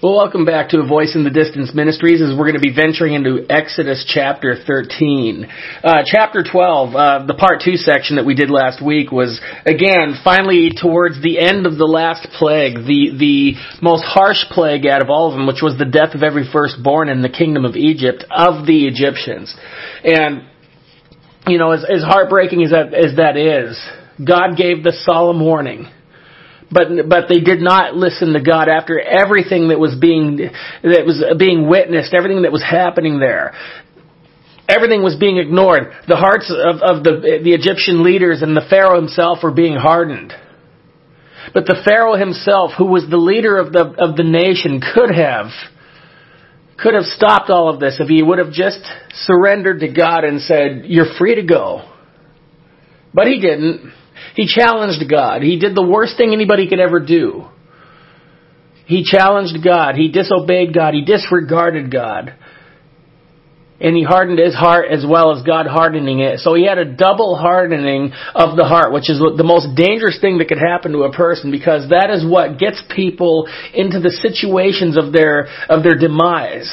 Well, welcome back to A Voice in the Distance Ministries as we're going to be venturing into Exodus chapter 13. Uh, chapter 12, uh, the part 2 section that we did last week was, again, finally towards the end of the last plague, the, the most harsh plague out of all of them, which was the death of every firstborn in the kingdom of Egypt of the Egyptians. And, you know, as, as heartbreaking as that, as that is, God gave the solemn warning but but they did not listen to God after everything that was being that was being witnessed, everything that was happening there. Everything was being ignored. The hearts of, of the the Egyptian leaders and the Pharaoh himself were being hardened. But the Pharaoh himself, who was the leader of the of the nation, could have could have stopped all of this if he would have just surrendered to God and said, "You're free to go." But he didn't. He challenged God. He did the worst thing anybody could ever do. He challenged God. He disobeyed God. He disregarded God. And he hardened his heart as well as God hardening it. So he had a double hardening of the heart, which is the most dangerous thing that could happen to a person because that is what gets people into the situations of their, of their demise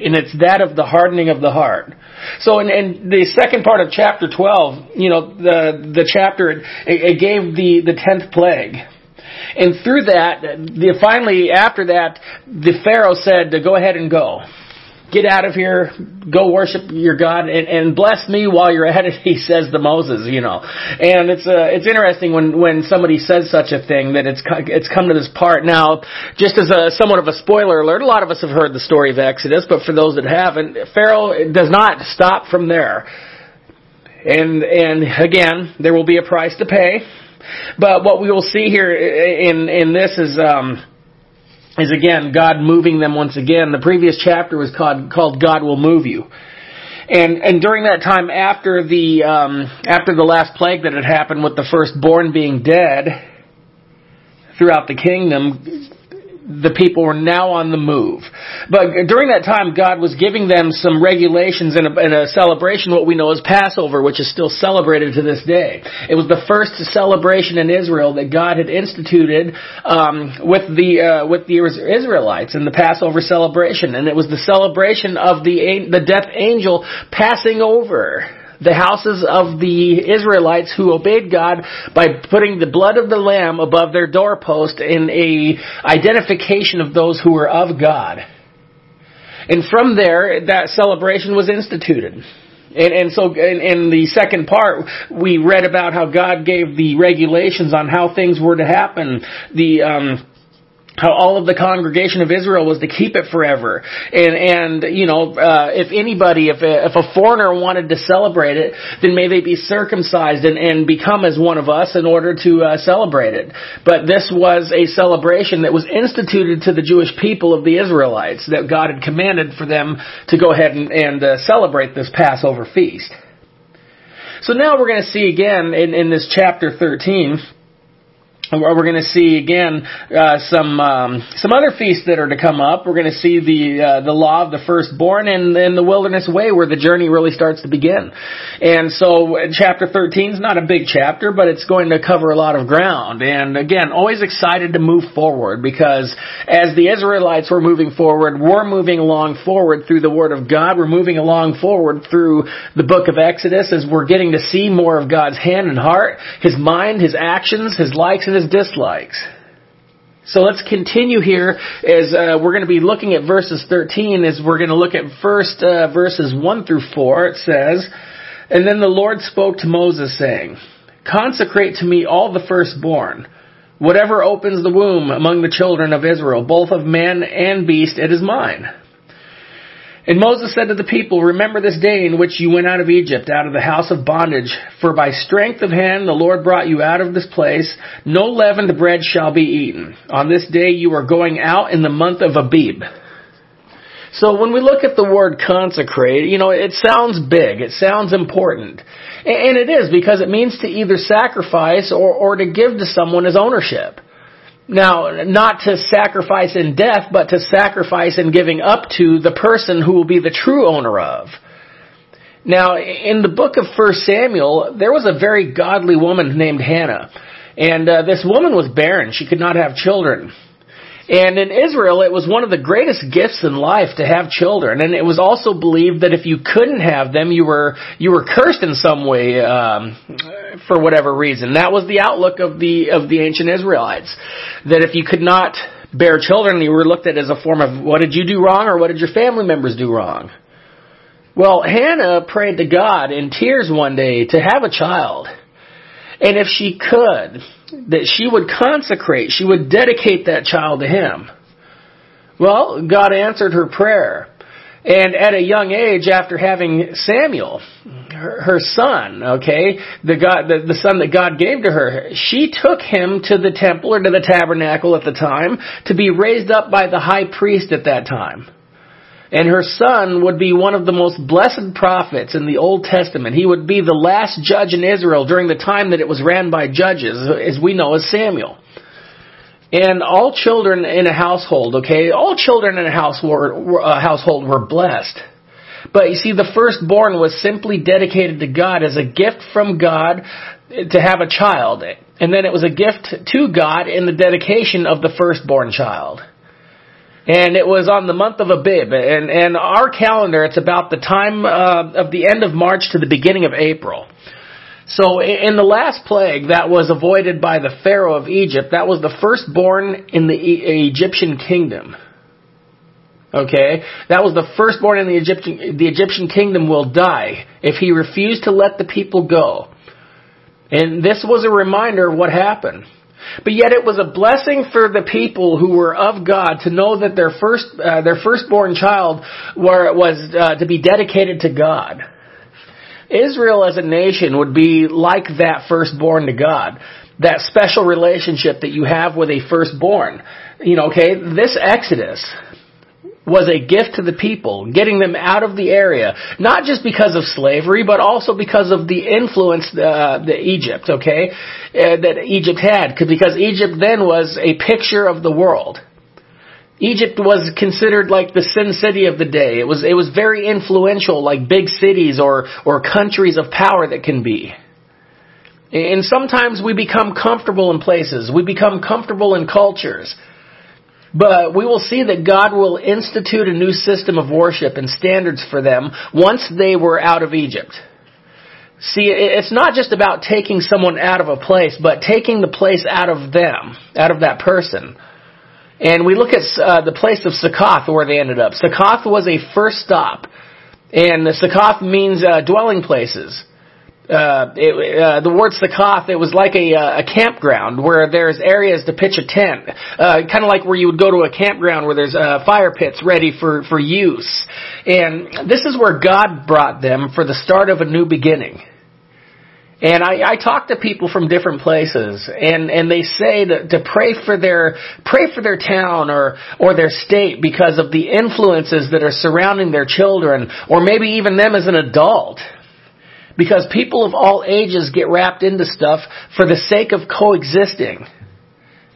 and it's that of the hardening of the heart. So in, in the second part of chapter 12, you know, the, the chapter, it, it gave the, the tenth plague. And through that, the, finally, after that, the Pharaoh said to go ahead and go get out of here, go worship your God, and, and bless me while you're at it. He says to Moses, you know, and it's uh, it's interesting when when somebody says such a thing that it's it's come to this part now. Just as a somewhat of a spoiler alert, a lot of us have heard the story of Exodus, but for those that haven't, Pharaoh does not stop from there. And and again, there will be a price to pay. But what we will see here in in this is. Um, is again God moving them once again. The previous chapter was called, called God Will Move You. And and during that time after the um, after the last plague that had happened with the firstborn being dead throughout the kingdom, the people were now on the move. But during that time, God was giving them some regulations and a, and a, celebration, what we know as Passover, which is still celebrated to this day. It was the first celebration in Israel that God had instituted um, with the uh, with the Israelites in the Passover celebration, and it was the celebration of the the death angel passing over the houses of the Israelites who obeyed God by putting the blood of the lamb above their doorpost in a identification of those who were of God. And from there, that celebration was instituted. And, and so in, in, the second part, we read about how God gave the regulations on how things were to happen. The, um, how all of the congregation of Israel was to keep it forever. And, and you know, uh, if anybody, if a, if a foreigner wanted to celebrate it, then may they be circumcised and, and become as one of us in order to uh, celebrate it. But this was a celebration that was instituted to the Jewish people of the Israelites that God had commanded for them to go ahead and, and uh, celebrate this Passover feast. So now we're going to see again in, in this chapter 13 we're going to see again uh, some um, some other feasts that are to come up. We're going to see the uh, the law of the firstborn and then the wilderness way, where the journey really starts to begin. And so, chapter 13 is not a big chapter, but it's going to cover a lot of ground. And again, always excited to move forward because as the Israelites were moving forward, we're moving along forward through the Word of God. We're moving along forward through the book of Exodus as we're getting to see more of God's hand and heart, His mind, His actions, His likes and his dislikes. So let's continue here as uh, we're going to be looking at verses 13 as we're going to look at first uh, verses 1 through 4. It says, And then the Lord spoke to Moses saying, Consecrate to me all the firstborn, whatever opens the womb among the children of Israel, both of man and beast, it is mine. And Moses said to the people, Remember this day in which you went out of Egypt, out of the house of bondage. For by strength of hand the Lord brought you out of this place. No leavened bread shall be eaten. On this day you are going out in the month of Abib. So when we look at the word consecrate, you know, it sounds big. It sounds important. And it is because it means to either sacrifice or, or to give to someone as ownership. Now, not to sacrifice in death, but to sacrifice in giving up to the person who will be the true owner of. Now, in the book of 1 Samuel, there was a very godly woman named Hannah. And uh, this woman was barren. She could not have children. And in Israel, it was one of the greatest gifts in life to have children, and it was also believed that if you couldn't have them, you were you were cursed in some way um, for whatever reason. That was the outlook of the of the ancient Israelites. That if you could not bear children, you were looked at as a form of what did you do wrong or what did your family members do wrong. Well, Hannah prayed to God in tears one day to have a child. And if she could, that she would consecrate, she would dedicate that child to Him. Well, God answered her prayer. And at a young age, after having Samuel, her, her son, okay, the God, the, the son that God gave to her, she took him to the temple or to the tabernacle at the time to be raised up by the high priest at that time. And her son would be one of the most blessed prophets in the Old Testament. He would be the last judge in Israel during the time that it was ran by judges, as we know as Samuel. And all children in a household, okay, all children in a house were, uh, household were blessed. But you see, the firstborn was simply dedicated to God as a gift from God to have a child. And then it was a gift to God in the dedication of the firstborn child and it was on the month of Abib. And, and our calendar, it's about the time uh, of the end of March to the beginning of April. So in the last plague that was avoided by the Pharaoh of Egypt, that was the firstborn in the Egyptian kingdom. Okay? That was the firstborn in the Egyptian, the Egyptian kingdom will die if he refused to let the people go. And this was a reminder of what happened. But yet it was a blessing for the people who were of God to know that their first, uh, their firstborn child were, was uh, to be dedicated to God. Israel as a nation would be like that firstborn to God. That special relationship that you have with a firstborn. You know, okay, this Exodus, was a gift to the people, getting them out of the area, not just because of slavery, but also because of the influence uh, that Egypt, okay, uh, that Egypt had, because Egypt then was a picture of the world. Egypt was considered like the sin city of the day. It was it was very influential, like big cities or or countries of power that can be. And sometimes we become comfortable in places. We become comfortable in cultures. But we will see that God will institute a new system of worship and standards for them once they were out of Egypt. See, it's not just about taking someone out of a place, but taking the place out of them, out of that person. And we look at uh, the place of Succoth where they ended up. Succoth was a first stop. And Succoth means uh, dwelling places uh, it, uh, the Succoth, it was like a, uh, a campground where there's areas to pitch a tent, uh, kind of like where you would go to a campground where there's uh, fire pits ready for, for use. And this is where God brought them for the start of a new beginning. And I, I talk to people from different places, and, and they say that to pray for their pray for their town or or their state because of the influences that are surrounding their children, or maybe even them as an adult because people of all ages get wrapped into stuff for the sake of coexisting.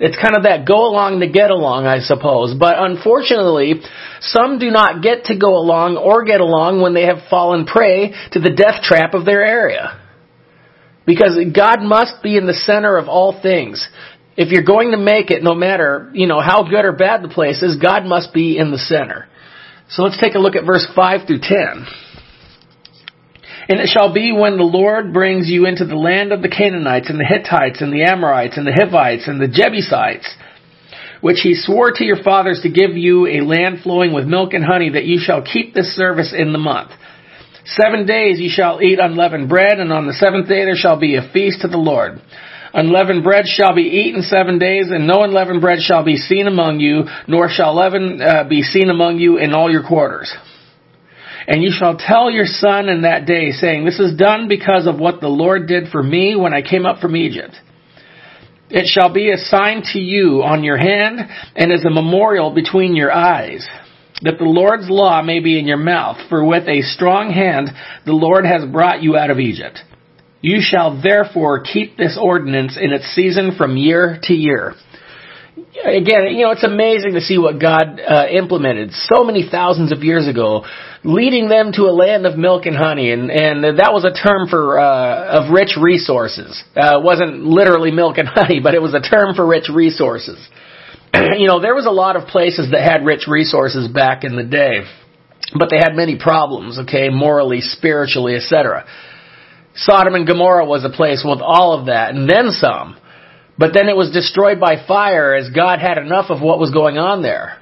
It's kind of that go along to get along, I suppose. But unfortunately, some do not get to go along or get along when they have fallen prey to the death trap of their area. Because God must be in the center of all things. If you're going to make it, no matter, you know, how good or bad the place is, God must be in the center. So let's take a look at verse 5 through 10. And it shall be when the Lord brings you into the land of the Canaanites and the Hittites and the Amorites and the Hivites and the Jebusites, which he swore to your fathers to give you a land flowing with milk and honey, that you shall keep this service in the month. Seven days you shall eat unleavened bread, and on the seventh day there shall be a feast to the Lord. Unleavened bread shall be eaten seven days, and no unleavened bread shall be seen among you, nor shall leaven uh, be seen among you in all your quarters. And you shall tell your son in that day, saying, This is done because of what the Lord did for me when I came up from Egypt. It shall be a sign to you on your hand and as a memorial between your eyes, that the Lord's law may be in your mouth, for with a strong hand the Lord has brought you out of Egypt. You shall therefore keep this ordinance in its season from year to year again, you know, it's amazing to see what God uh, implemented so many thousands of years ago, leading them to a land of milk and honey, and and that was a term for uh, of rich resources. Uh, it wasn't literally milk and honey, but it was a term for rich resources. you know, there was a lot of places that had rich resources back in the day, but they had many problems, okay, morally, spiritually, etc. Sodom and Gomorrah was a place with all of that, and then some. But then it was destroyed by fire as God had enough of what was going on there.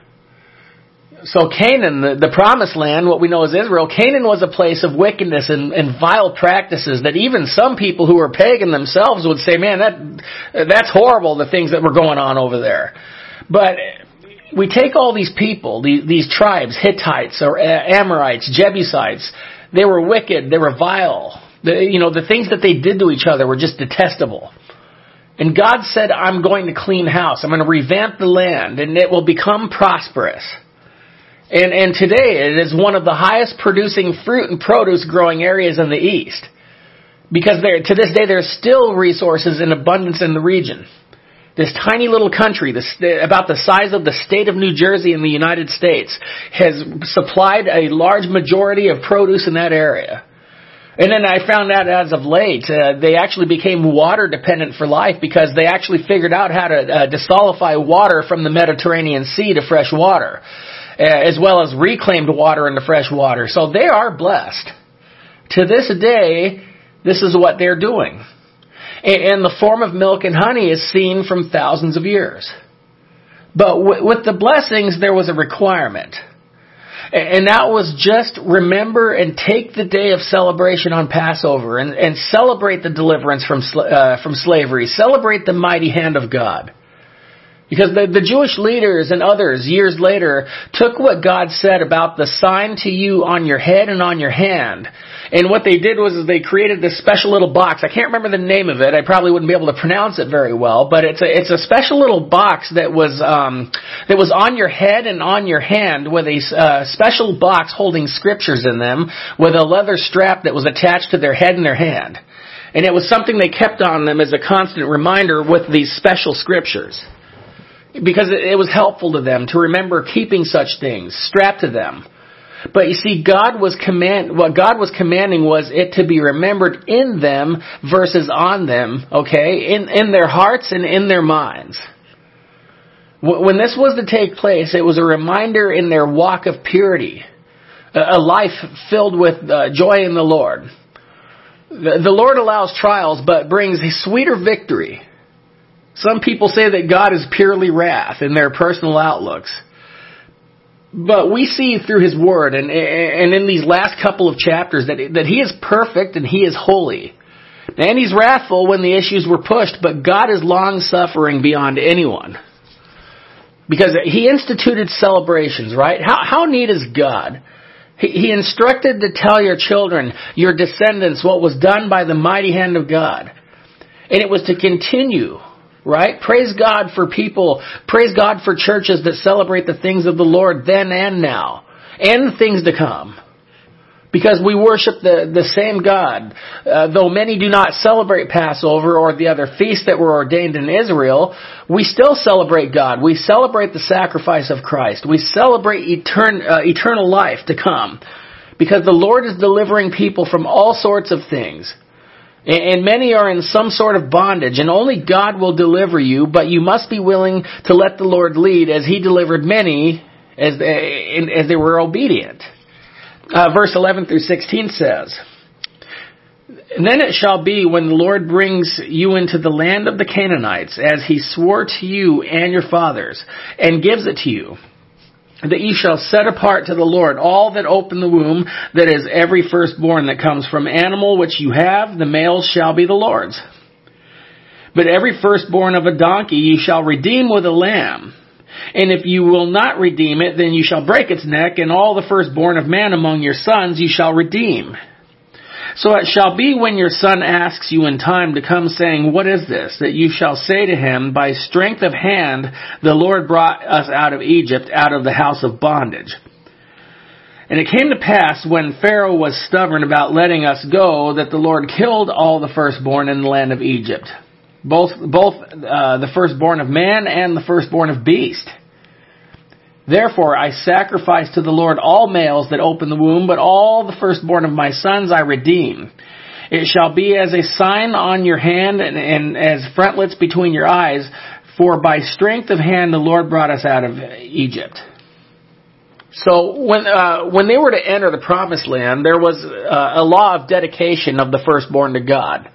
So Canaan, the, the promised land, what we know as Israel, Canaan was a place of wickedness and, and vile practices that even some people who were pagan themselves would say, man, that, that's horrible, the things that were going on over there. But we take all these people, these, these tribes, Hittites or Amorites, Jebusites, they were wicked, they were vile. The, you know, the things that they did to each other were just detestable. And God said, I'm going to clean house. I'm going to revamp the land and it will become prosperous. And, and today it is one of the highest producing fruit and produce growing areas in the East. Because there, to this day there's still resources in abundance in the region. This tiny little country, this, about the size of the state of New Jersey in the United States, has supplied a large majority of produce in that area. And then I found out as of late, uh, they actually became water dependent for life because they actually figured out how to uh, water from the Mediterranean Sea to fresh water, uh, as well as reclaimed water into fresh water. So they are blessed. To this day, this is what they're doing. And the form of milk and honey is seen from thousands of years. But with the blessings, there was a requirement. And that was just remember and take the day of celebration on Passover and, and celebrate the deliverance from, uh, from slavery. Celebrate the mighty hand of God. Because the, the Jewish leaders and others years later took what God said about the sign to you on your head and on your hand. And what they did was they created this special little box. I can't remember the name of it. I probably wouldn't be able to pronounce it very well, but it's a, it's a special little box that was, um, that was on your head and on your hand with a uh, special box holding scriptures in them with a leather strap that was attached to their head and their hand. And it was something they kept on them as a constant reminder with these special scriptures because it was helpful to them to remember keeping such things strapped to them. But you see, God was command, what God was commanding was it to be remembered in them versus on them, okay? In, in their hearts and in their minds. When this was to take place, it was a reminder in their walk of purity. A life filled with uh, joy in the Lord. The Lord allows trials, but brings a sweeter victory some people say that God is purely wrath in their personal outlooks. But we see through His Word and, and in these last couple of chapters that, that He is perfect and He is holy. And He's wrathful when the issues were pushed, but God is long suffering beyond anyone. Because He instituted celebrations, right? How, how neat is God? He, he instructed to tell your children, your descendants, what was done by the mighty hand of God. And it was to continue Right? Praise God for people, praise God for churches that celebrate the things of the Lord then and now, and things to come. Because we worship the, the same God. Uh, though many do not celebrate Passover or the other feasts that were ordained in Israel, we still celebrate God. We celebrate the sacrifice of Christ. We celebrate etern, uh, eternal life to come. Because the Lord is delivering people from all sorts of things. And many are in some sort of bondage, and only God will deliver you, but you must be willing to let the Lord lead as He delivered many as they, as they were obedient. Uh, verse 11 through 16 says, then it shall be when the Lord brings you into the land of the Canaanites, as he swore to you and your fathers, and gives it to you, that ye shall set apart to the Lord all that open the womb, that is every firstborn that comes from animal which you have, the males shall be the Lord's. But every firstborn of a donkey you shall redeem with a lamb. And if you will not redeem it, then you shall break its neck, and all the firstborn of man among your sons you shall redeem. So it shall be when your son asks you in time to come saying, What is this? that you shall say to him, By strength of hand the Lord brought us out of Egypt, out of the house of bondage. And it came to pass when Pharaoh was stubborn about letting us go that the Lord killed all the firstborn in the land of Egypt, both both uh, the firstborn of man and the firstborn of beast. Therefore I sacrifice to the Lord all males that open the womb, but all the firstborn of my sons I redeem. It shall be as a sign on your hand and, and as frontlets between your eyes For by strength of hand the Lord brought us out of Egypt. So when uh, when they were to enter the promised land, there was uh, a law of dedication of the firstborn to God.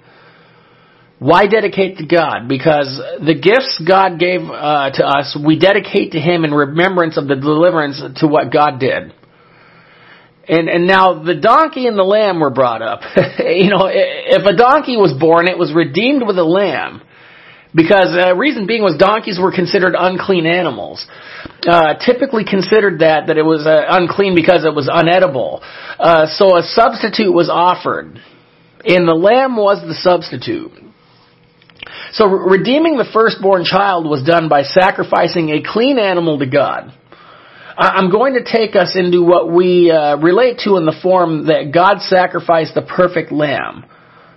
Why dedicate to God? Because the gifts God gave uh, to us, we dedicate to Him in remembrance of the deliverance to what God did. And and now the donkey and the lamb were brought up. you know, if a donkey was born, it was redeemed with a lamb. Because uh, reason being was donkeys were considered unclean animals. Uh, typically considered that that it was uh, unclean because it was unedible. Uh, so a substitute was offered, and the lamb was the substitute. So redeeming the firstborn child was done by sacrificing a clean animal to God. I'm going to take us into what we uh, relate to in the form that God sacrificed the perfect lamb.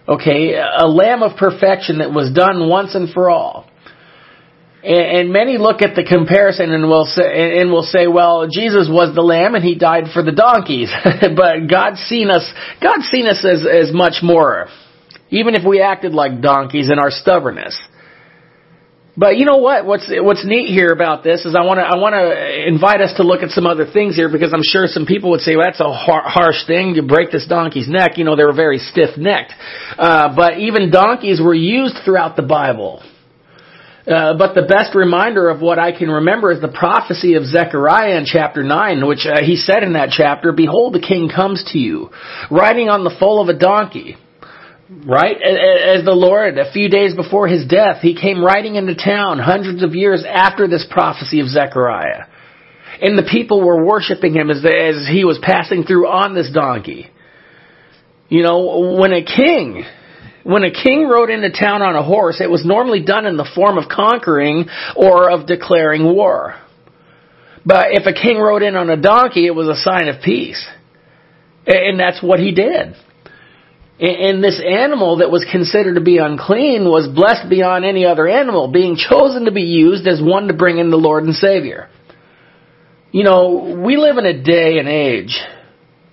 Okay, a lamb of perfection that was done once and for all. And, many look at the comparison and will say, and will say, well, Jesus was the lamb and he died for the donkeys. but God's seen us, God's seen us as, as much more. Even if we acted like donkeys in our stubbornness. But you know what? What's what's neat here about this is I want to I want to invite us to look at some other things here because I'm sure some people would say well, that's a har- harsh thing to break this donkey's neck. You know they were very stiff necked, uh, but even donkeys were used throughout the Bible. Uh, but the best reminder of what I can remember is the prophecy of Zechariah in chapter 9, which uh, he said in that chapter, Behold, the king comes to you, riding on the foal of a donkey. Right? As the Lord, a few days before his death, he came riding into town hundreds of years after this prophecy of Zechariah. And the people were worshiping him as, as he was passing through on this donkey. You know, when a king, when a king rode into town on a horse, it was normally done in the form of conquering or of declaring war. But if a king rode in on a donkey, it was a sign of peace. And that's what he did. And this animal that was considered to be unclean was blessed beyond any other animal, being chosen to be used as one to bring in the Lord and Savior. You know, we live in a day and age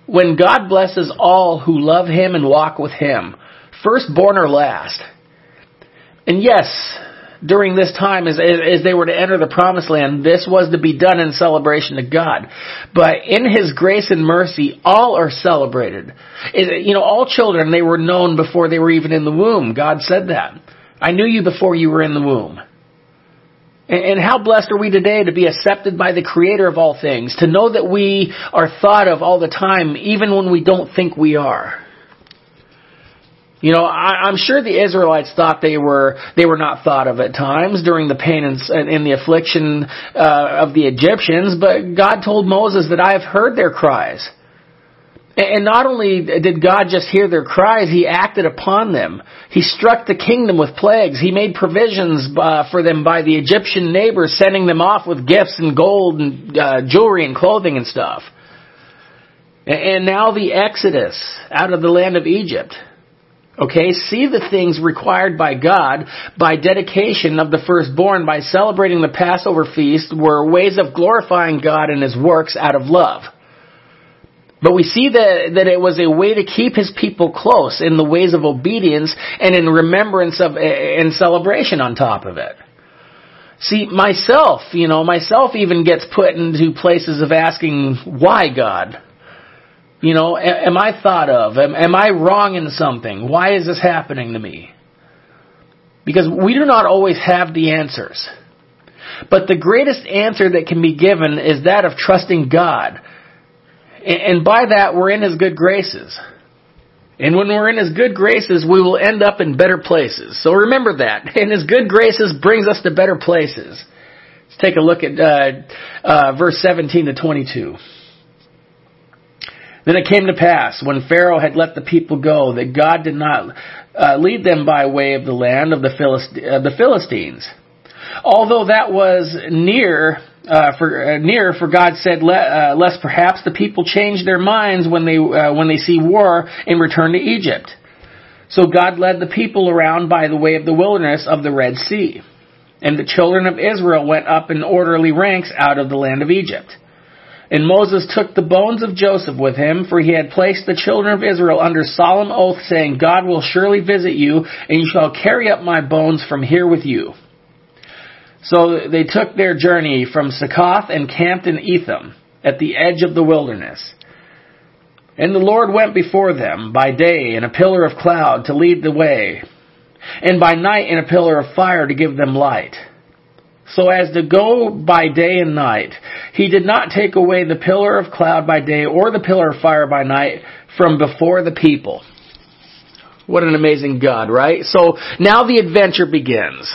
when God blesses all who love Him and walk with Him, firstborn or last. And yes, during this time as, as they were to enter the promised land, this was to be done in celebration to God. But in His grace and mercy, all are celebrated. You know, all children, they were known before they were even in the womb. God said that. I knew you before you were in the womb. And how blessed are we today to be accepted by the Creator of all things, to know that we are thought of all the time, even when we don't think we are. You know, I, I'm sure the Israelites thought they were they were not thought of at times during the pain and, and the affliction uh, of the Egyptians, but God told Moses that I have heard their cries. And not only did God just hear their cries, He acted upon them. He struck the kingdom with plagues. He made provisions uh, for them by the Egyptian neighbors, sending them off with gifts and gold and uh, jewelry and clothing and stuff. And now the Exodus out of the land of Egypt. Okay, see the things required by God by dedication of the firstborn by celebrating the Passover feast were ways of glorifying God and His works out of love. But we see that, that it was a way to keep His people close in the ways of obedience and in remembrance of, and celebration on top of it. See, myself, you know, myself even gets put into places of asking, why God? You know, am I thought of? Am, am I wrong in something? Why is this happening to me? Because we do not always have the answers. But the greatest answer that can be given is that of trusting God. And by that, we're in His good graces. And when we're in His good graces, we will end up in better places. So remember that. And His good graces brings us to better places. Let's take a look at uh, uh, verse 17 to 22. Then it came to pass, when Pharaoh had let the people go, that God did not uh, lead them by way of the land of the, Philist- uh, the Philistines. Although that was near, uh, for uh, near, for God said, uh, lest perhaps the people change their minds when they uh, when they see war and return to Egypt. So God led the people around by the way of the wilderness of the Red Sea, and the children of Israel went up in orderly ranks out of the land of Egypt. And Moses took the bones of Joseph with him, for he had placed the children of Israel under solemn oath, saying, God will surely visit you, and you shall carry up my bones from here with you. So they took their journey from Succoth and camped in Etham, at the edge of the wilderness. And the Lord went before them by day in a pillar of cloud to lead the way, and by night in a pillar of fire to give them light. So as to go by day and night, he did not take away the pillar of cloud by day or the pillar of fire by night from before the people. What an amazing God, right? So now the adventure begins.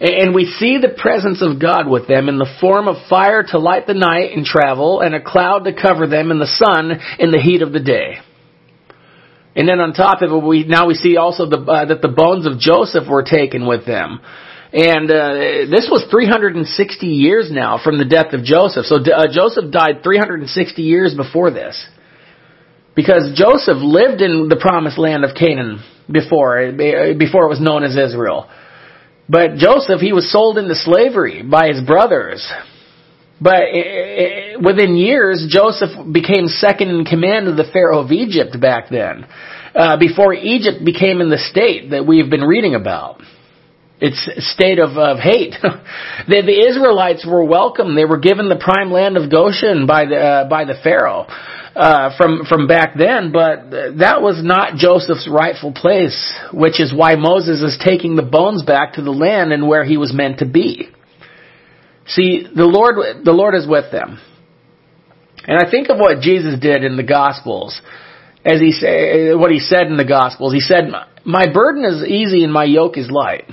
And we see the presence of God with them in the form of fire to light the night and travel, and a cloud to cover them, and the sun in the heat of the day. And then on top of it, we now we see also the, uh, that the bones of Joseph were taken with them. And uh, this was 360 years now from the death of Joseph. So uh, Joseph died 360 years before this. Because Joseph lived in the promised land of Canaan before, before it was known as Israel. But Joseph, he was sold into slavery by his brothers. But within years, Joseph became second in command of the Pharaoh of Egypt back then, uh, before Egypt became in the state that we've been reading about. It's state of, of hate. the, the Israelites were welcome. They were given the prime land of Goshen by the, uh, by the Pharaoh uh, from from back then, but that was not Joseph's rightful place, which is why Moses is taking the bones back to the land and where he was meant to be. See, the Lord the Lord is with them. And I think of what Jesus did in the Gospels, as he say, what he said in the Gospels. He said, "My burden is easy and my yoke is light,"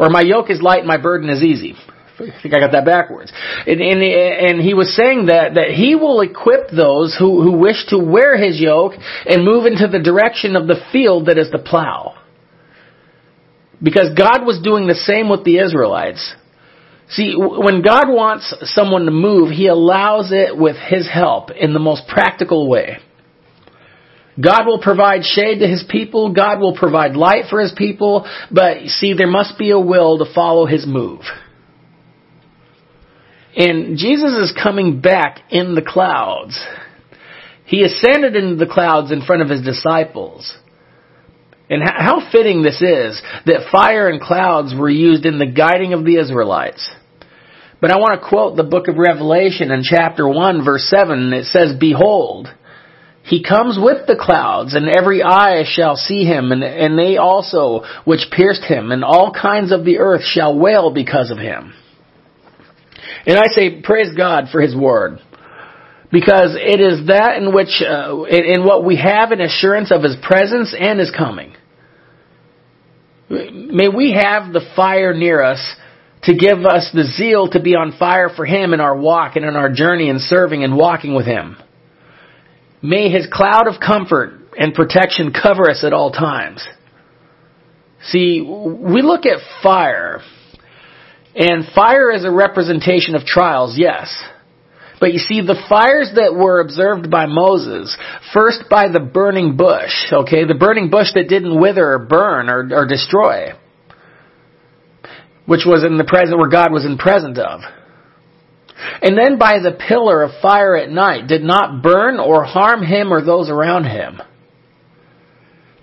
or "My yoke is light and my burden is easy." I think I got that backwards. And, and, and he was saying that, that he will equip those who, who wish to wear his yoke and move into the direction of the field that is the plow. Because God was doing the same with the Israelites. See, when God wants someone to move, He allows it with His help in the most practical way. God will provide shade to His people. God will provide light for His people. But see, there must be a will to follow His move. And Jesus is coming back in the clouds. He ascended into the clouds in front of his disciples. And how fitting this is that fire and clouds were used in the guiding of the Israelites. But I want to quote the book of Revelation in chapter 1 verse 7. It says, Behold, he comes with the clouds, and every eye shall see him, and, and they also which pierced him, and all kinds of the earth shall wail because of him. And I say, praise God for His Word. Because it is that in which, uh, in, in what we have an assurance of His presence and His coming. May we have the fire near us to give us the zeal to be on fire for Him in our walk and in our journey and serving and walking with Him. May His cloud of comfort and protection cover us at all times. See, we look at fire and fire is a representation of trials, yes. But you see, the fires that were observed by Moses, first by the burning bush, okay, the burning bush that didn't wither or burn or, or destroy, which was in the present, where God was in present of. And then by the pillar of fire at night, did not burn or harm him or those around him.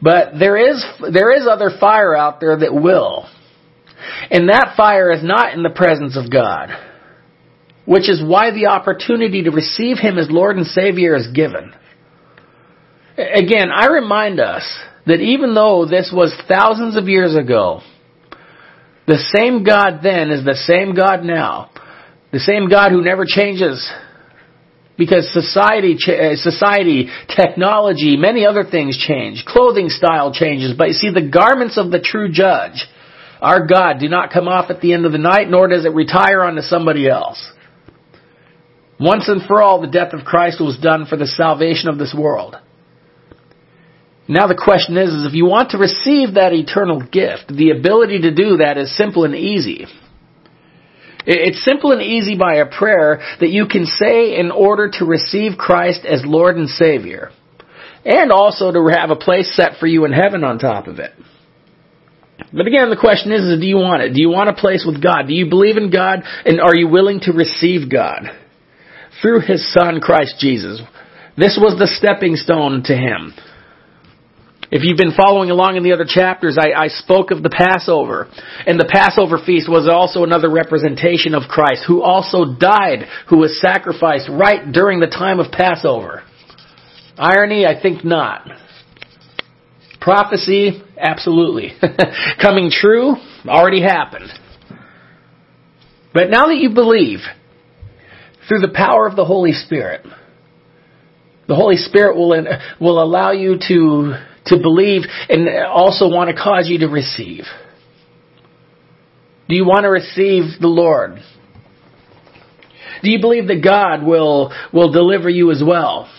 But there is, there is other fire out there that will. And that fire is not in the presence of God, which is why the opportunity to receive Him as Lord and Savior is given. Again, I remind us that even though this was thousands of years ago, the same God then is the same God now. The same God who never changes. Because society, uh, society, technology, many other things change. Clothing style changes. But you see, the garments of the true judge our God do not come off at the end of the night, nor does it retire onto somebody else. Once and for all, the death of Christ was done for the salvation of this world. Now the question is, is if you want to receive that eternal gift, the ability to do that is simple and easy. It's simple and easy by a prayer that you can say in order to receive Christ as Lord and Savior. And also to have a place set for you in heaven on top of it. But again, the question is, is do you want it? Do you want a place with God? Do you believe in God? And are you willing to receive God? Through His Son, Christ Jesus. This was the stepping stone to Him. If you've been following along in the other chapters, I, I, spoke of the Passover. And the Passover feast was also another representation of Christ, who also died, who was sacrificed right during the time of Passover. Irony? I think not. Prophecy? Absolutely. Coming true? Already happened. But now that you believe, through the power of the Holy Spirit, the Holy Spirit will, will allow you to to believe and also want to cause you to receive. Do you want to receive the Lord? Do you believe that God will, will deliver you as well?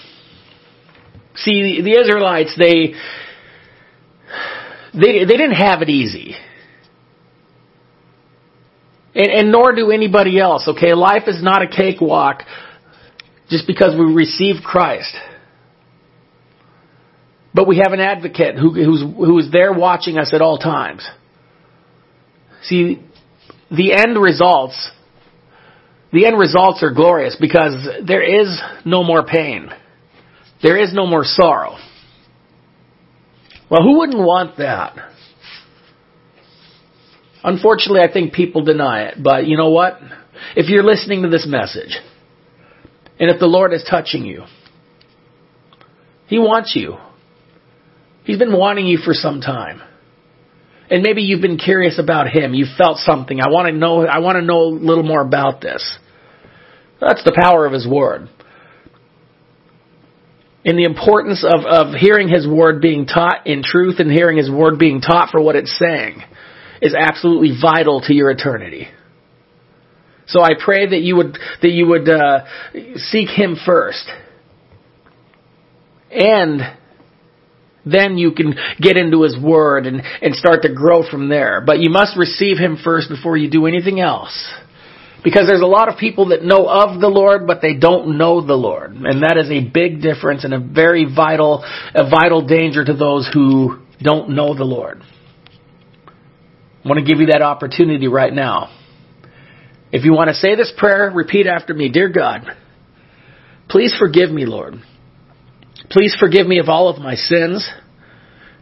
See, the Israelites, they, they, they didn't have it easy. And, and nor do anybody else, okay? Life is not a cakewalk just because we receive Christ. But we have an advocate who, who's, who is there watching us at all times. See, the end results, the end results are glorious because there is no more pain. There is no more sorrow. Well, who wouldn't want that? Unfortunately, I think people deny it, but you know what? If you're listening to this message, and if the Lord is touching you, He wants you. He's been wanting you for some time. And maybe you've been curious about him. You felt something. I want to know, I want to know a little more about this. That's the power of his word. And the importance of, of hearing his word being taught in truth and hearing his word being taught for what it's saying is absolutely vital to your eternity. So I pray that you would, that you would, uh, seek him first. And then you can get into His Word and, and start to grow from there. But you must receive Him first before you do anything else. Because there's a lot of people that know of the Lord, but they don't know the Lord. And that is a big difference and a very vital, a vital danger to those who don't know the Lord. I want to give you that opportunity right now. If you want to say this prayer, repeat after me. Dear God, please forgive me, Lord. Please forgive me of all of my sins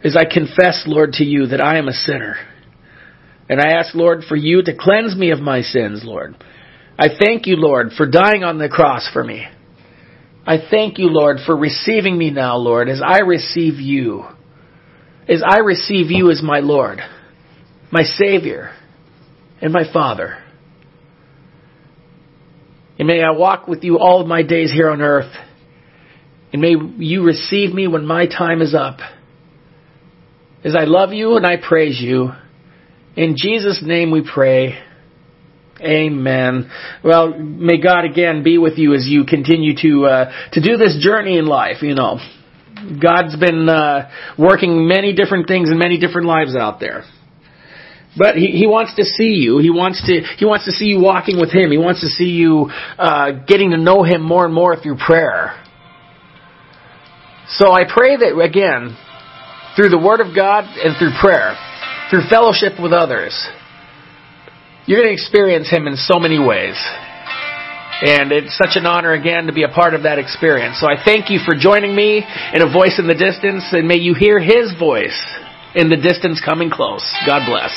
as I confess, Lord, to you that I am a sinner. And I ask, Lord, for you to cleanse me of my sins, Lord. I thank you, Lord, for dying on the cross for me. I thank you, Lord, for receiving me now, Lord, as I receive you. As I receive you as my Lord, my Savior, and my Father. And may I walk with you all of my days here on earth and may you receive me when my time is up. As I love you and I praise you. In Jesus' name we pray. Amen. Well, may God again be with you as you continue to uh, to do this journey in life. You know, God's been uh, working many different things in many different lives out there. But he, he wants to see you. He wants to he wants to see you walking with him. He wants to see you uh, getting to know him more and more through prayer. So I pray that, again, through the Word of God and through prayer, through fellowship with others, you're going to experience Him in so many ways. And it's such an honor again to be a part of that experience. So I thank you for joining me in a voice in the distance, and may you hear His voice in the distance coming close. God bless.